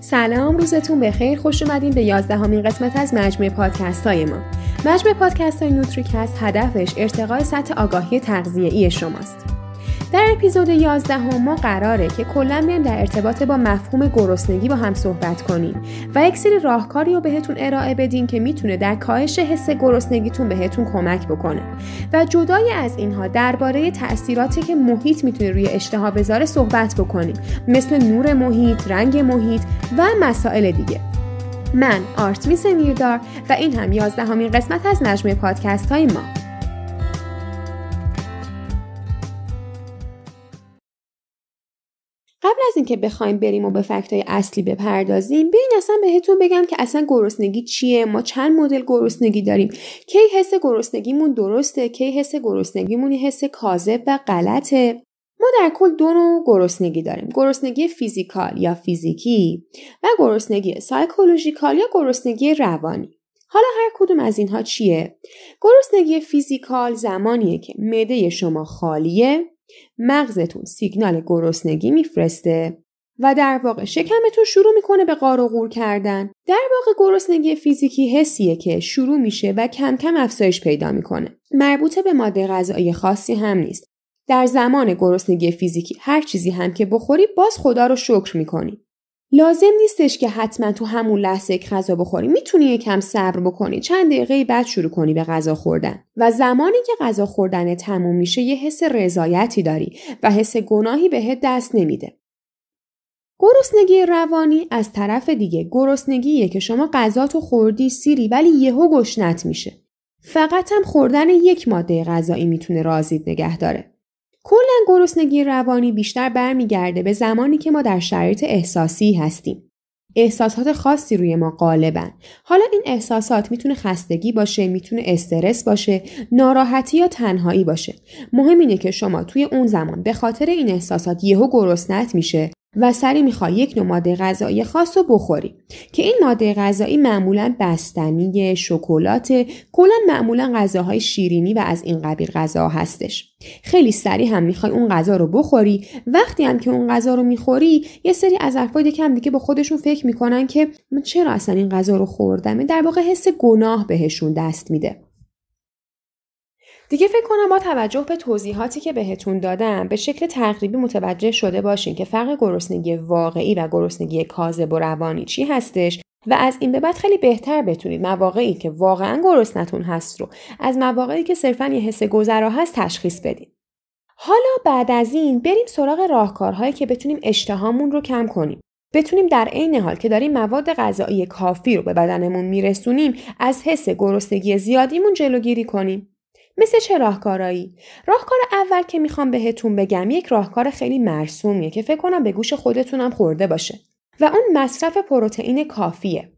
سلام روزتون بخیر. خوش اومدین به یازدهمین قسمت از مجموعه پادکست های ما. مجموعه پادکست های نوتریکست هدفش ارتقای سطح آگاهی تغذیه‌ای شماست. در اپیزود 11 هم ما قراره که کلا میایم در ارتباط با مفهوم گرسنگی با هم صحبت کنیم و یک سری راهکاری رو بهتون ارائه بدیم که می‌تونه در کاهش حس گرسنگیتون بهتون کمک بکنه. و جدای از اینها درباره تاثیراتی که محیط می‌تونه روی اشتها بذاره صحبت بکنیم. مثل نور محیط، رنگ محیط و مسائل دیگه. من آرتمیس میردار و این هم یازدهمین قسمت از مجموعه پادکست های ما. قبل از اینکه بخوایم بریم و به فکتای اصلی بپردازیم بیاین اصلا بهتون بگم که اصلا گرسنگی چیه؟ ما چند مدل گرسنگی داریم؟ کی حس گرسنگیمون درسته؟ کی حس گرسنگیمون حس کاذب و غلطه؟ ما در کل دو نوع گرسنگی داریم. گرسنگی physical یا فیزیکی و گرسنگی psychological یا گرسنگی روانی. حالا هر کدوم از اینها چیه؟ گرسنگی physical زمانیه که معده شما خالیه مغزتون سیگنال گرسنگی میفرسته و در واقع شکمتون شروع می‌کنه به قار و غور کردن. در واقع گرسنگی فیزیکی حسیه که شروع میشه و کم کم افزایش پیدا می‌کنه. مربوط به ماده غذایی خاصی هم نیست. در زمان گرسنگی فیزیکی هر چیزی هم که بخوری باز خدا رو شکر می‌کنی. لازم نیستش که حتما تو همون لحظه غذا بخوری. می‌تونی یکم صبر بکنی. چند دقیقه بعد شروع کنی به غذا خوردن. و زمانی که غذا خوردن تموم میشه یه حس رضایتی داری و حس گناهی بهت دست نمیده. گرسنگی روانی از طرف دیگه. گرسنگیه که شما غذا تو خوردی سیری ولی یهو گشنت میشه. فقط هم خوردن یک ماده غذایی می‌تونه رازید نگه داره. کلا گرسنگی روانی بیشتر برمیگرده به زمانی که ما در شرایط احساسی هستیم. احساسات خاصی روی ما غالبن. حالا این احساسات می‌تونه خستگی باشه، می‌تونه استرس باشه، ناراحتی یا تنهایی باشه. مهم اینه که شما توی اون زمان به خاطر این احساسات یهو گرسنت میشه و سری می‌خوای یک نوع ماده غذایی خاص رو بخوری که این ماده غذایی معمولا بستنی شکلات کلا معمولا غذاهای شیرینی و از این قبیل غذا هستش. خیلی سری هم می‌خوای اون غذا رو بخوری. وقتی هم که اون غذا رو می‌خوری یه سری از افراد کم دیگه با خودشون فکر می‌کنن که من چرا اصلا این غذا رو خوردم در واقع حس گناه بهشون دست میده. دیگه فکر کنم با توجه به توضیحاتی که بهتون دادم به شکل تقریبی متوجه شده باشین که فرق گرسنگی واقعی و گرسنگی کاذب و روانی چی هستش و از این به بعد خیلی بهتر بتونید مواقعی که واقعا گرسنتون هست رو از مواقعی که صرفا یه حس گذرا هست تشخیص بدید. حالا بعد از این بریم سراغ راهکارهایی که بتونیم اشتهامون رو کم کنیم. بتونیم در عین حال که داریم مواد غذایی کافی رو به بدنمون میرسونیم از حس گرسنگی زیادیمون جلوگیری کنیم. مثل چه راهکارایی؟ راهکار اول که می‌خوام بهتون بگم یک راهکار خیلی مرسومیه که فکر کنم به گوش خودتونم خورده باشه و اون مصرف پروتئین کافیه.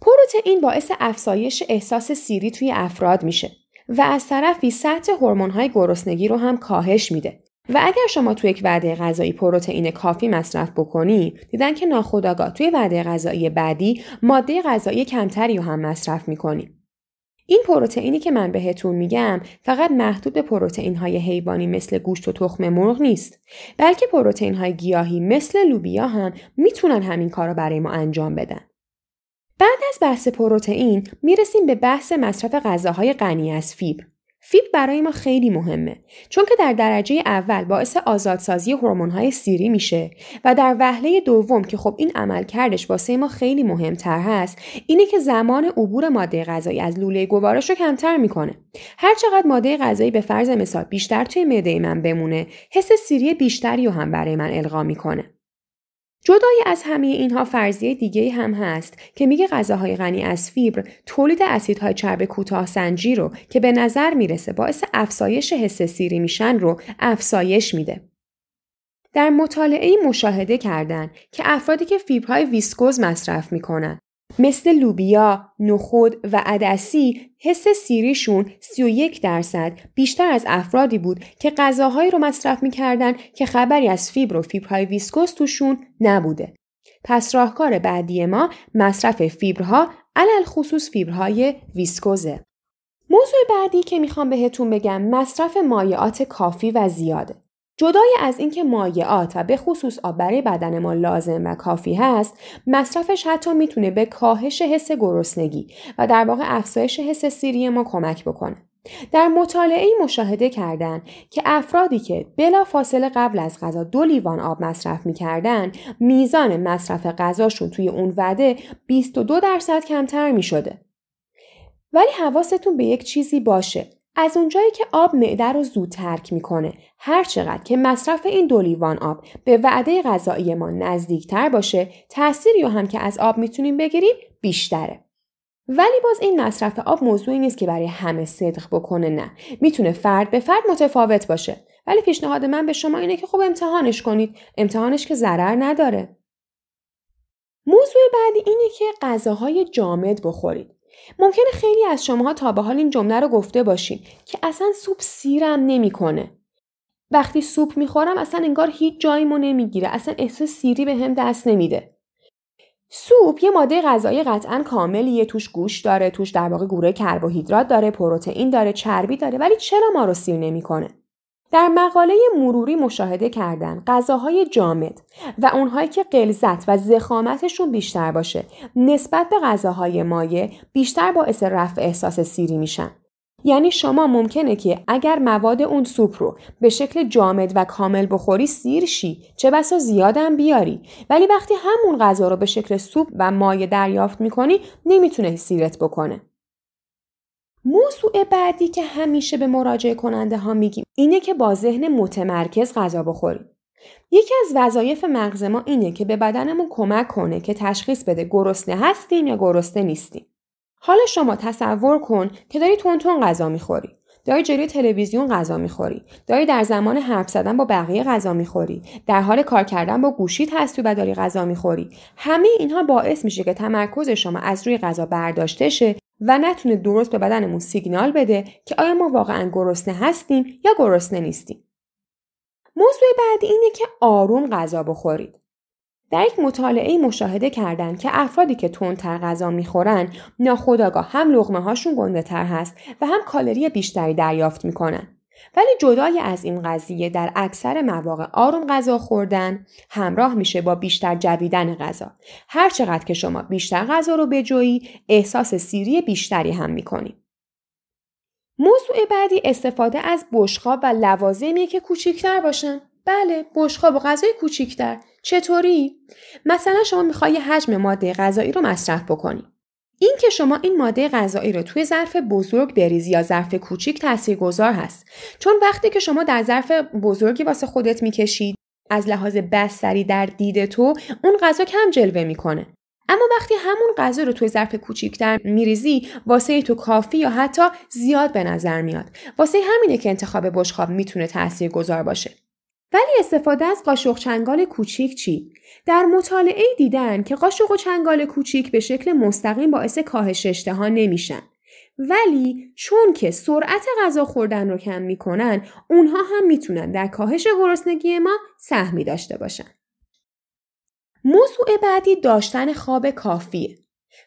پروتئین باعث افزایش احساس سیری توی افراد میشه و از طرفی سطح هورمون‌های گرسنگی رو هم کاهش میده. و اگر شما توی یک وعده غذایی پروتئین کافی مصرف بکنی دیدن که ناخودآگاه توی وعده غذایی بعدی ماده غذایی کمتری رو هم مصرف می‌کنی این پروتئینی که من بهتون میگم فقط محدود به پروتئین های حیوانی مثل گوشت و تخم مرغ نیست. بلکه پروتئین های گیاهی مثل لوبیا هم می‌تونن همین کار رو برای ما انجام بدن. بعد از بحث پروتئین می‌رسیم به بحث مصرف غذاهای غنی از فیبر. فیبر برای ما خیلی مهمه چون که در درجه اول باعث آزادسازی های سیری میشه. و در وهله دوم که خب این عمل کردش واسه ما خیلی مهمتر هست اینه که زمان عبور ماده غذایی از لوله گوارش رو کمتر می‌کنه. هر چقدر ماده غذایی به فرض مثال بیشتر توی معده من بمونه حس سیری بیشتری رو هم برای من القا می‌کنه. جدای از همه اینها فرضیه دیگه هم هست که میگه غذاهای غنی از فیبر تولید اسیدهای چرب کوتاه سنجی رو که به نظر می‌رسه باعث افزایش حس سیری میشن رو افزایش میده. در مطالعه مشاهده کردن که افرادی که فیبرهای ویسکوز مصرف می‌کنن مثل لوبیا، نخود و عدسی حس سیریشون 31 درصد بیشتر از افرادی بود که غذاهایی رو مصرف می‌کردن که خبری از فیبر و فیبرهای ویسکوز توشون نبوده. پس راهکار بعدی ما مصرف فیبرها علی‌الخصوص فیبرهای ویسکوزه. موضوع بعدی که می‌خوام بهتون بگم مصرف مایعات کافی و زیاده. جدای از اینکه مایعات و به خصوص آب برای بدن ما لازم و کافی هست مصرفش حتی می‌تونه به کاهش حس گرسنگی و در واقع افزایش حس سیری ما کمک بکنه در مطالعه مشاهده کردن که افرادی که بلا فاصله قبل از غذا دو لیوان آب مصرف می‌کردن میزان مصرف غذاشون توی اون وعده 22 درصد کمتر می شده. ولی حواستون به یک چیزی باشه از اونجایی که آب معده رو زود ترک می‌کنه هر چقدر که مصرف این دو لیوان آب به وعده غذایی ما نزدیکتر باشه تأثیری رو هم که از آب می‌تونیم بگیریم بیشتره. ولی باز این مصرف آب موضوعی نیست که برای همه صدق بکنه نه. می‌تونه فرد به فرد متفاوت باشه. ولی پیشنهاد من به شما اینه که خب امتحانش کنید. امتحانش که ضرر نداره. موضوع بعدی اینه که غذاهای جامد بخورید. ممکنه خیلی از شماها تا به حال این جمله رو گفته باشین که اصلا سوپ سیرم نمی‌کنه. وقتی سوپ می‌خورم اصلا انگار هیچ جاییمو نمی‌گیره. اصلا احساس سیری به هم دست نمیده. سوپ یه ماده غذایی قطعا کاملیه. توش گوش داره توش در واقع گوره کربوهیدرات داره پروتئین داره چربی داره. ولی چرا ما رو سیر نمی‌کنه؟ در مقاله مروری مشاهده کردن غذاهای جامد و اونهایی که غلظت و زخامتشون بیشتر باشه نسبت به غذاهای مایع بیشتر باعث رفع احساس سیری میشن. یعنی شما ممکنه که اگر مواد اون سوپ رو به شکل جامد و کامل بخوری سیر شی چه بسا زیادم بیاری ولی وقتی همون غذا رو به شکل سوپ و مایع دریافت می‌کنی نمی‌تونه سیرت بکنه. موضوع بعدی که همیشه به مراجعه کننده ها میگیم اینه که با ذهن متمرکز غذا بخوریم. یکی از وظایف مغز ما اینه که به بدنمون کمک کنه که تشخیص بده گرسنه هستیم یا گرسنه نیستیم. حالا شما تصور کن که داری تون غذا می‌خوری. داری جلوی تلویزیون غذا می‌خوری داری در زمان حرف زدن با بقیه غذا می‌خوری در حال کار کردن با گوشیت هستی و داری غذا می‌خوری همه اینها باعث میشه که تمرکز شما از روی غذا برداشته شه و نتونه درست به بدنمون سیگنال بده که آیا ما واقعا گرسنه هستیم یا گرسنه نیستیم. موضوع بعدی اینه که آروم غذا بخورید. در یک مطالعه مشاهده کردن که افرادی که تندتر غذا می‌خورن ناخودآگاه هم لغمه هاشون گنده تر هست و هم کالری بیشتری دریافت می‌کنن. ولی جدای از این قضیه در اکثر مواقع آروم غذا خوردن همراه میشه با بیشتر جویدن غذا. هر چقدر که شما بیشتر غذا رو بجویی احساس سیری بیشتری هم می‌کنی. موضوع بعدی استفاده از بشخاب و لوازمیه که کوچیکتر باشن. بله بشخاب و غذای کوچیکتر. چطوری؟ مثلا شما می‌خوای حجم ماده غذایی رو مصرف بکنی. این که شما این ماده غذایی رو توی ظرف بزرگ بریزی یا ظرف کوچیک تاثیرگذار هست. چون وقتی که شما در ظرف بزرگی واسه خودت می‌کشید از لحاظ بستری در دید تو اون غذا کم جلوه می‌کنه. اما وقتی همون غذا رو توی ظرف کوچیکتر میریزی واسه تو کافی یا حتی زیاد به نظر میاد. واسه همینه که انتخاب بشخاب می‌تونه تاثیرگذار باشه. ولی استفاده از قاشق چنگال کوچیک چی؟ در مطالعه دیدن که قاشق و چنگال کوچیک به شکل مستقیم باعث کاهش اشتها نمیشن. ولی چون که سرعت غذا خوردن رو کم می‌کنن اونها هم می‌تونن در کاهش گرسنگی ما سهمی داشته باشن. موضوع بعدی داشتن خواب کافیه.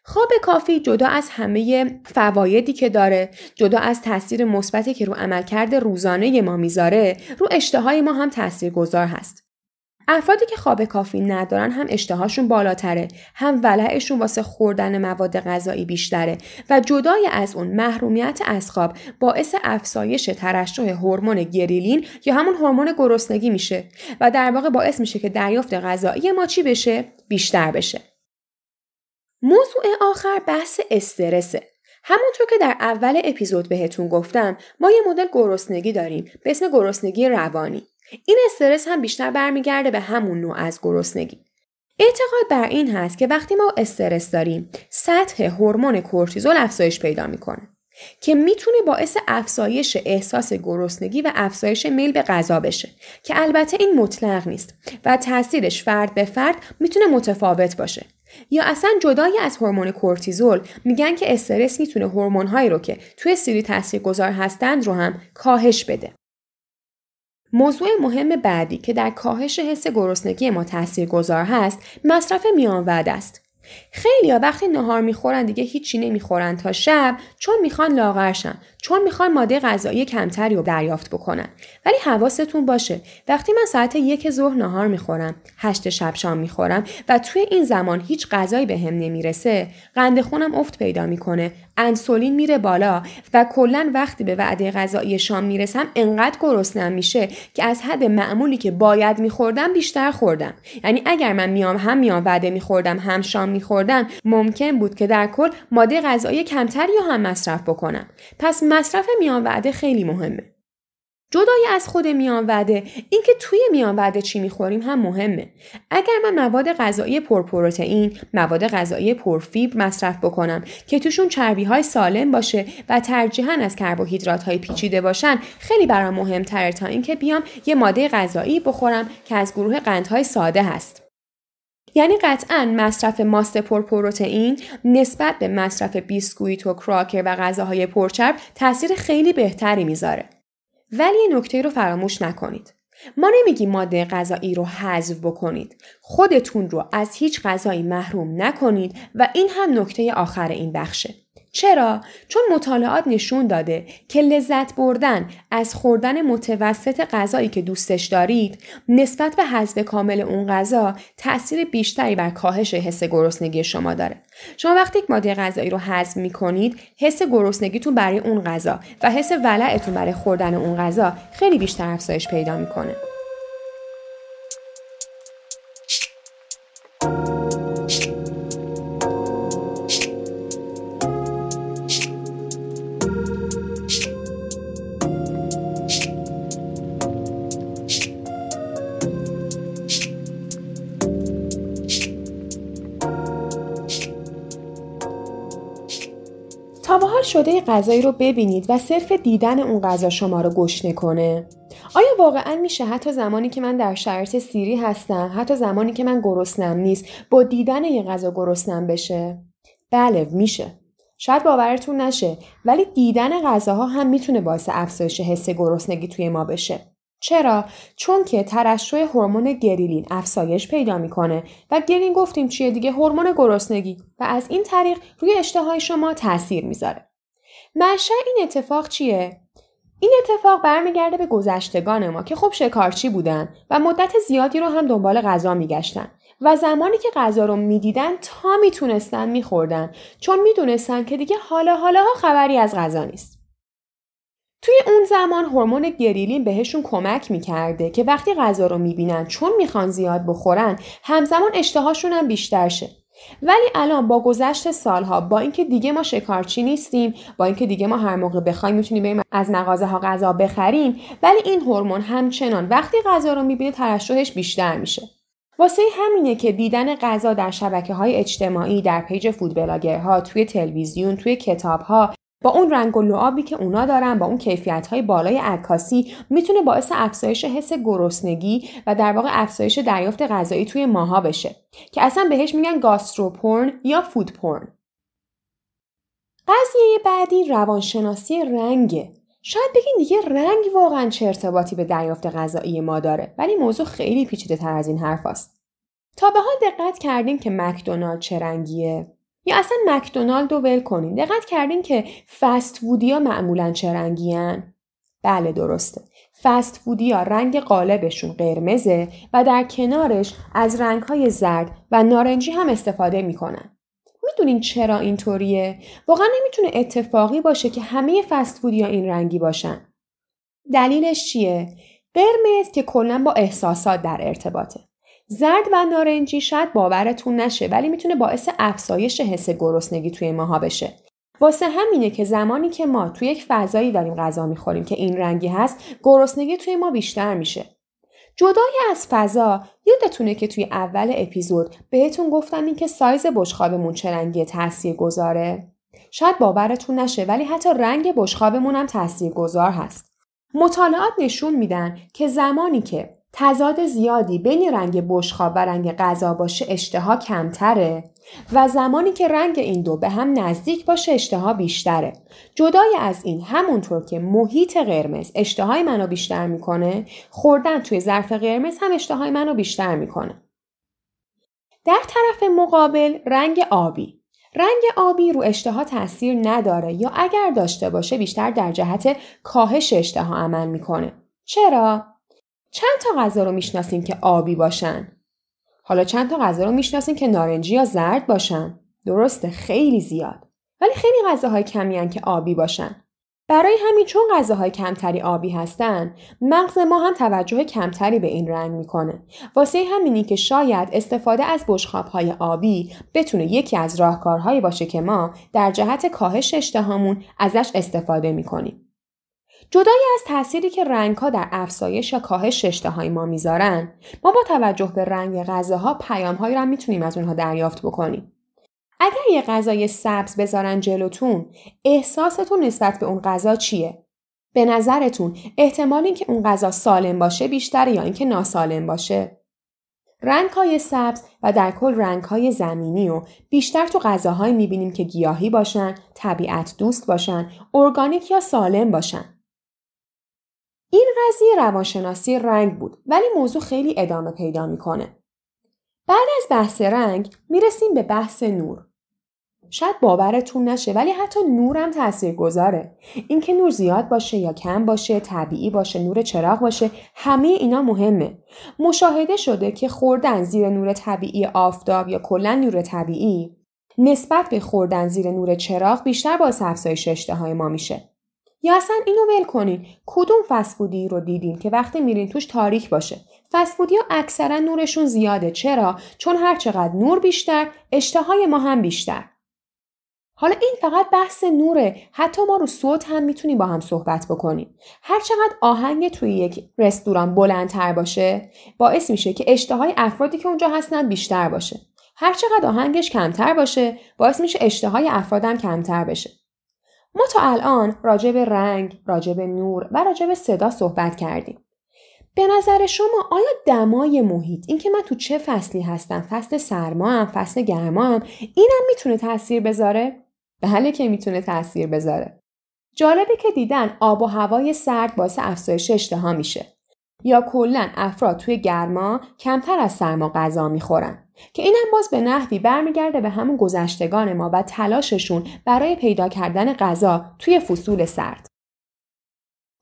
خواب کافی جدا از همه فوایدی که داره جدا از تاثیر مثبتی که رو عملکرد روزانه ما می‌ذاره رو اشتهای ما هم تاثیر گذار هست. افرادی که خواب کافی ندارن هم اشتهاشون بالاتره هم ولعشون واسه خوردن مواد غذایی بیشتره و جدای از اون محرومیت از خواب باعث افزایش ترشح هورمون گریلین یا همون هورمون گرسنگی میشه و در واقع باعث میشه که دریافت غذایی ما چی بشه؟ بیشتر بشه. موضوع آخر بحث استرسه. همونطور که در اول اپیزود بهتون گفتم ما یه مدل گرسنگی داریم به اسم گرسنگی روانی. این استرس هم بیشتر برمیگرده به همون نوع از گرسنگی. اعتقاد بر این هست که وقتی ما استرس داریم سطح هورمون کورتیزول افزایش پیدا می‌کنه که می‌تونه باعث افزایش احساس گرسنگی و افزایش میل به غذا بشه که البته این مطلق نیست و تاثیرش فرد به فرد می‌تونه متفاوت باشه یا اصلا جدای از هورمون کورتیزول میگن که استرس می‌تونه هورمون‌هایی رو که توی سیری تاثیرگذار هستند رو هم کاهش بده. موضوع مهم بعدی که در کاهش حس گرسنگی ما تاثیرگذار هست مصرف میان وعده است. خیلی ها وقتی نهار می‌خورن دیگه هیچی نمی‌خورن تا شب چون می‌خوان لاغرشن چون می‌خوان ماده غذایی کمتری رو دریافت بکنن. ولی حواستون باشه وقتی من ساعت یک ظهر نهار می‌خورم هشت شب شام می‌خورم و توی این زمان هیچ غذایی به هم نمی‌رسه قند خونم افت پیدا می‌کنه انسولین میره بالا و کلا وقتی به وعده غذایی شام می‌رسم انقدر گرسنم میشه که از حد معمولی که باید میخوردم بیشتر خوردم. یعنی اگر من میام هم میام وعده میخوردم هم شام میخوردم ممکن بود که در کل ماده غذایی کمتری رو هم مصرف بکنم. پس مصرف میان وعده خیلی مهمه. جدای از خود میان وعده اینکه توی میان وعده چی می‌خوریم هم مهمه. اگر من مواد غذایی پرپروتئین مواد غذایی پرفیبر مصرف بکنم که توشون چربی های سالم باشه و ترجیحاً از کربوهیدرات های پیچیده باشن خیلی برام مهمتره تا اینکه بیام یه ماده غذایی بخورم که از گروه قندهای ساده هست. یعنی قطعا مصرف ماست پرپروتئین نسبت به مصرف بیسکویت و کراکر و غذاهای پرچرب تاثیر خیلی بهتری می‌ذاره ولی یه نکته رو فراموش نکنید. ما نمیگیم ماده غذایی رو حذف بکنید. خودتون رو از هیچ غذایی محروم نکنید و این هم نکته آخر این بخشه. چرا؟ چون مطالعات نشون داده که لذت بردن از خوردن متوسط غذایی که دوستش دارید نسبت به حذف کامل اون غذا تاثیر بیشتری بر کاهش حس گرسنگی شما داره. شما وقتی یک ماده غذایی رو حذف می‌کنید حس گرسنگیتون برای اون غذا و حس ولعتون برای خوردن اون غذا خیلی بیشتر افزایش پیدا می‌کنه. غذایی رو ببینید و صرف دیدن اون غذا شما رو گشنه کنه. آیا واقعا میشه حتی زمانی که من در شرایط سیری هستم حتی زمانی که من گرسنم نیست با دیدن یه غذا گرسنم بشه؟ بله میشه. شاید باورتون نشه ولی دیدن غذاها هم می‌تونه باعث افزایش حس گرسنگی توی ما بشه. چرا؟ چون که ترشح هورمون گریلین افزایش پیدا می‌کنه و گرین گفتیم چیه دیگه؟ هورمون گرسنگی و از این طریق روی اشتهای شما تاثیر می‌ذاره. منشأ این اتفاق چیه؟ این اتفاق برمیگرده به گذشتگان ما که خب شکارچی بودن و مدت زیادی رو هم دنبال غذا میگشتن و زمانی که غذا رو می‌دیدن تا می‌تونستن میخوردن چون می‌دونستن که دیگه حالا حالا خبری از غذا نیست. توی اون زمان هورمون گریلین بهشون کمک می‌کرده که وقتی غذا رو می‌بینن چون می‌خوان زیاد بخورن همزمان اشتهاشون هم بیشتر شه ولی الان با گذشت سالها با اینکه دیگه ما شکارچی نیستیم با اینکه دیگه ما هر موقع بخوایم می‌تونیم بریم از مغازه ها غذا بخریم ولی این هورمون همچنان وقتی غذا رو می‌بینه ترشحش بیشتر میشه. واسه همینه که دیدن غذا در شبکه های اجتماعی در page food blogger ها توی تلویزیون توی کتاب ها با اون رنگ و لعابی که اونا دارن با اون کیفیت های بالای عکاسی می‌تونه باعث افزایش حس گرسنگی و در واقع افزایش دریافت غذایی توی ماها بشه که اصلا بهش میگن گاستروپورن یا فود پورن. قضیه بعدی روانشناسی رنگه. شاید بگین دیگه رنگ واقعا چه ارتباطی به دریافت غذایی ما داره ولی موضوع خیلی پیچیده تر از این حرف است. تا به حال دقت کردیم که مکدونالد چه رنگیه؟ یا اصلا مکدونالد رو ول کنین. دقت کردین که فست ها معمولا چه رنگی؟ بله درسته. فست ها رنگ قالبشون قرمزه و در کنارش از رنگ های زرد و نارنجی هم استفاده می‌کنن. می‌دونین چرا اینطوریه؟ واقعا نمی‌تونه اتفاقی باشه که همه فست ها این رنگی باشن. دلیلش چیه؟ قرمز که کلا با احساسات در ارتباطه. زرد و نارنجی شاید باورتون نشه ولی می‌تونه باعث افزایش حس گرسنگی توی ماها بشه. واسه همینه که زمانی که ما توی یک فضایی داریم غذا می‌خوریم که این رنگی هست گرسنگی توی ما بیشتر میشه. جدای از فضا یادتونه که توی اول اپیزود بهتون گفتم این که سایز بشخابمون چه رنگی تاثیر گذاره؟ شاید باورتون نشه ولی حتی رنگ بشخابمون هم تاثیر گذار هست. مطالعات نشون میدن که زمانی که تضاد زیادی بین رنگ بشخاب و رنگ غذا باشه اشتها کمتره و زمانی که رنگ این دو به هم نزدیک باشه اشتها بیشتره جدای از این همونطور که محیط قرمز اشتهای منو بیشتر می‌کنه خوردن توی ظرف قرمز هم اشتهای منو بیشتر می‌کنه در طرف مقابل رنگ آبی رنگ آبی رو اشتها تاثیر نداره یا اگر داشته باشه بیشتر در جهت کاهش اشتها عمل می‌کنه. چرا؟ چند تا غذا رو می‌شناسیم که آبی باشن؟ حالا چند تا غذا رو می‌شناسیم که نارنجی یا زرد باشن؟ درسته خیلی زیاد. ولی خیلی غذاهای کمی که آبی باشن. برای همین چون غذاهای کمتری آبی هستن مغز ما هم توجه کمتری به این رنگ می‌کنه واسه همینی که شاید استفاده از های آبی بتونه یکی از راهکارهایی باشه که ما در جهت کاهش اشتهامون ازش استفاده می‌کنیم جدای از تأثیری که رنگها در افزایش یا کاهش اشتهای ما می‌ذارن ما با توجه به رنگ غذاها پیامهایی را می‌تونیم از اونها دریافت بکنیم. اگر یه غذای سبز بذارن جلوتون احساستون نسبت به اون غذا چیه؟ به نظرتون احتمال اینکه اون غذا سالم باشه بیشتره یا اینکه ناسالم باشه؟ رنگ های سبز و در کل رنگ های زمینی و بیشتر تو غذاهایی می‌بینیم که گیاهی باشن، طبیعت دوست باشن، ارگانیک یا سالم باشن. این قضیه روانشناسی رنگ بود ولی موضوع خیلی ادامه پیدا می‌کنه. بعد از بحث رنگ می‌رسیم به بحث نور. شاید باورتون نشه ولی حتی نورم تأثیر گذاره. اینکه نور زیاد باشه یا کم باشه، طبیعی باشه، نور چراغ باشه، همه اینا مهمه. مشاهده شده که خوردن زیر نور طبیعی آفتاب یا کلا نور طبیعی نسبت به خوردن زیر نور چراغ بیشتر باعث افزایش اشتهای ما میشه. یا اصلا اینو ول کنین. کدوم فسفودی رو دیدین که وقتی میرین توش تاریک باشه؟ فسفودی ها اکثرا نورشون زیاده. چرا؟ چون هر چقدر نور بیشتر اشتهای ما هم بیشتر. حالا این فقط بحث نوره. حتی ما رو صوت هم می‌تونیم با هم صحبت بکنیم هر چقدر آهنگ توی یک رستوران بلندتر باشه باعث میشه که اشتهای افرادی که اونجا هستن بیشتر باشه. هر چقدر آهنگش کمتر باشه باعث میشه اشتهای افرادم کمتر بشه. ما تا الان راجع به رنگ، راجع به نور و راجع به صدا صحبت کردیم. به نظر شما آیا دمای محیط اینکه من تو چه فصلی هستم فصل سرما هم فصل گرما هم اینم می‌تونه تاثیر بذاره؟ بله که می‌تونه تاثیر بذاره. جالبه که دیدن آب و هوای سرد باعث افزایش اشتها میشه. یا کلا افراد توی گرما کمتر از سرما غذا می‌خورن که اینم باز به نحوی برمیگرده به همون گذشتگان ما و تلاششون برای پیدا کردن غذا توی فصول سرد.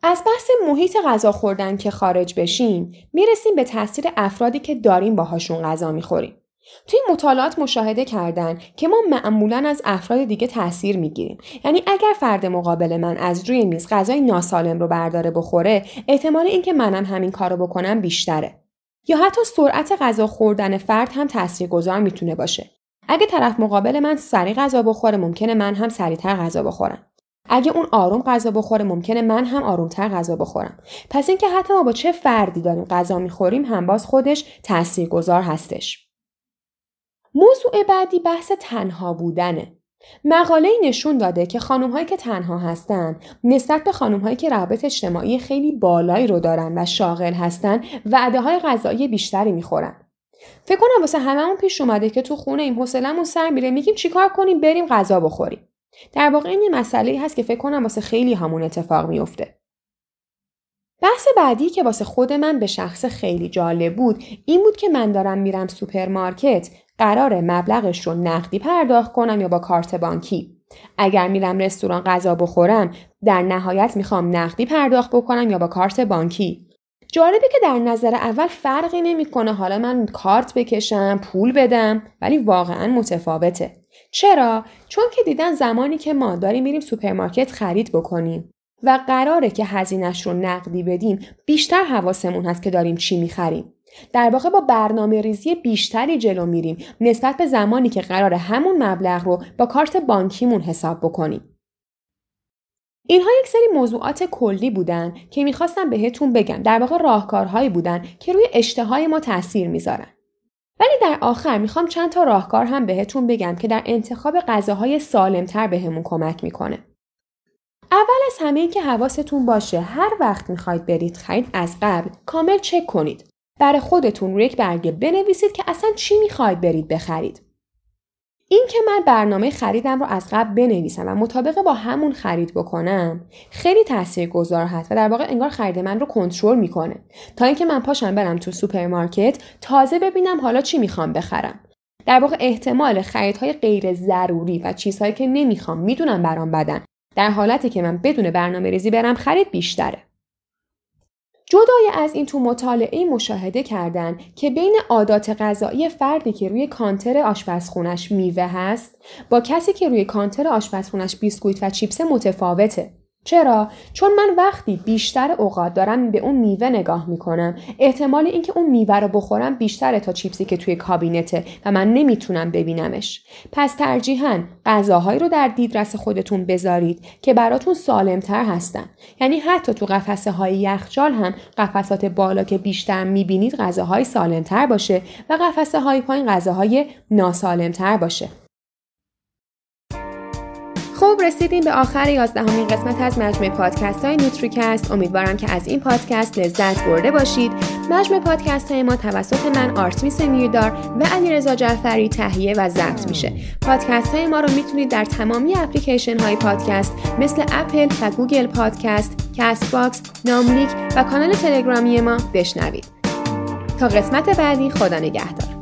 از بحث محیط غذا خوردن که خارج بشیم می‌رسیم به تاثیر افرادی که داریم باهاشون غذا می‌خوریم. توی مطالعات مشاهده کردن که ما معمولا از افراد دیگه تاثیر می‌گیریم. یعنی اگر فرد مقابل من از روی میز غذای ناسالم رو برداره بخوره احتمال اینکه منم همین کارو بکنم بیشتره. یا حتی سرعت غذا خوردن فرد هم تاثیرگذار می‌تونه باشه. اگه طرف مقابل من سریع غذا بخوره ممکنه من هم سریعتر غذا بخورم. اگه اون آروم غذا بخوره ممکنه من هم آرومتر غذا بخورم. پس اینکه حتی ما با چه فردی داریم غذا می‌خوریم هم باز خودش تاثیرگذار هستش. موضوع بعدی بحث تنها بودنه مقاله نشون داده که خانم هایی که تنها هستن نسبت به خانم هایی که روابط اجتماعی خیلی بالایی رو دارن و شاغل هستن وعده های غذایی بیشتری می‌خورن. فکر کنم واسه هممون پیش اومده که تو خونه این حوصلمون سر میره میگیم چیکار کنیم بریم غذا بخوریم. در واقع این یه مسئله هست که فکر کنم واسه خیلیامون اتفاق میفته. بحث بعدی که واسه خود من به شخصه خیلی جالب بود این بود که من دارم میرم سوپرمارکت قراره مبلغش رو نقدی پرداخت کنم یا با کارت بانکی. اگر میرم رستوران غذا بخورم در نهایت می‌خوام نقدی پرداخت بکنم یا با کارت بانکی. جالبه که در نظر اول فرقی نمی‌کنه. حالا من کارت بکشم پول بدم ولی واقعا متفاوته. چرا؟ چون که دیدن زمانی که ما داریم میریم سوپرمارکت خرید بکنیم و قراره که هزینش رو نقدی بدیم بیشتر حواسمون هست که داریم چی می‌خریم. در واقع با برنامه ریزی بیشتری جلو میریم نسبت به زمانی که قراره همون مبلغ رو با کارت بانکیمون حساب بکنیم. اینها یک سری موضوعات کلی بودن که می‌خواستم بهتون بگم در واقع راهکارهایی بودن که روی اشتهای ما تاثیر می‌ذارن. ولی در آخر می‌خوام چند تا راهکار هم بهتون بگم که در انتخاب غذاهای سالمتر بهمون کمک می‌کنه. اول از همه این که حواستون باشه هر وقت می‌خواید برید خرید از قبل کامل چک کنید برای خودتون روی یک برگه بنویسید که اصلا چی می‌خواید برید بخرید. این که من برنامه خریدم رو از قبل بنویسم و مطابق با همون خرید بکنم خیلی تاثیرگذار هست و در واقع انگار خرید من رو کنترل می‌کنه. تا اینکه من پاشم برم تو سوپرمارکت تازه ببینم حالا چی می‌خوام بخرم. در واقع احتمال خریدهای غیر ضروری و چیزهایی که نمی‌خوام می‌دونم برام بدن. در حالتی که من بدون برنامه ریزی برم خرید بیشتره. جدای از این تو مطالعه مشاهده کردن که بین عادات غذایی فردی که روی کانتر آشپزخونش میوه هست با کسی که روی کانتر آشپزخونش بیسکویت و چیپس متفاوته. چرا؟ چون من وقتی بیشتر اوقات دارم به اون میوه نگاه می‌کنم. احتمال اینکه اون میوه رو بخورم بیشتره تا چیپسی که توی کابینته و من نمی‌تونم ببینمش. پس ترجیحاً غذاهایی رو در دیدرس خودتون بذارید که براتون سالمتر هستن. یعنی حتی تو قفسه های یخچال هم قفسات بالا که بیشتر می‌بینید غذاهای سالمتر باشه و قفسه های پایین غذاهای ناسالمتر باشه. خب رسیدیم به آخر یازدهمین قسمت از مجموعه پادکست های Nutricast. امیدوارم که از این پادکست لذت برده باشید. مجموعه پادکست های ما توسط من آرتمیس میردار و علیرضا جعفری تهیه و ضبط میشه. پادکست های ما رو می‌تونید در تمامی اپلیکیشن های پادکست مثل اپل و Google Podcast Castbox ناملیک و کانال تلگرامی ما بشنوید. تا قسمت بعدی خدا نگهدار.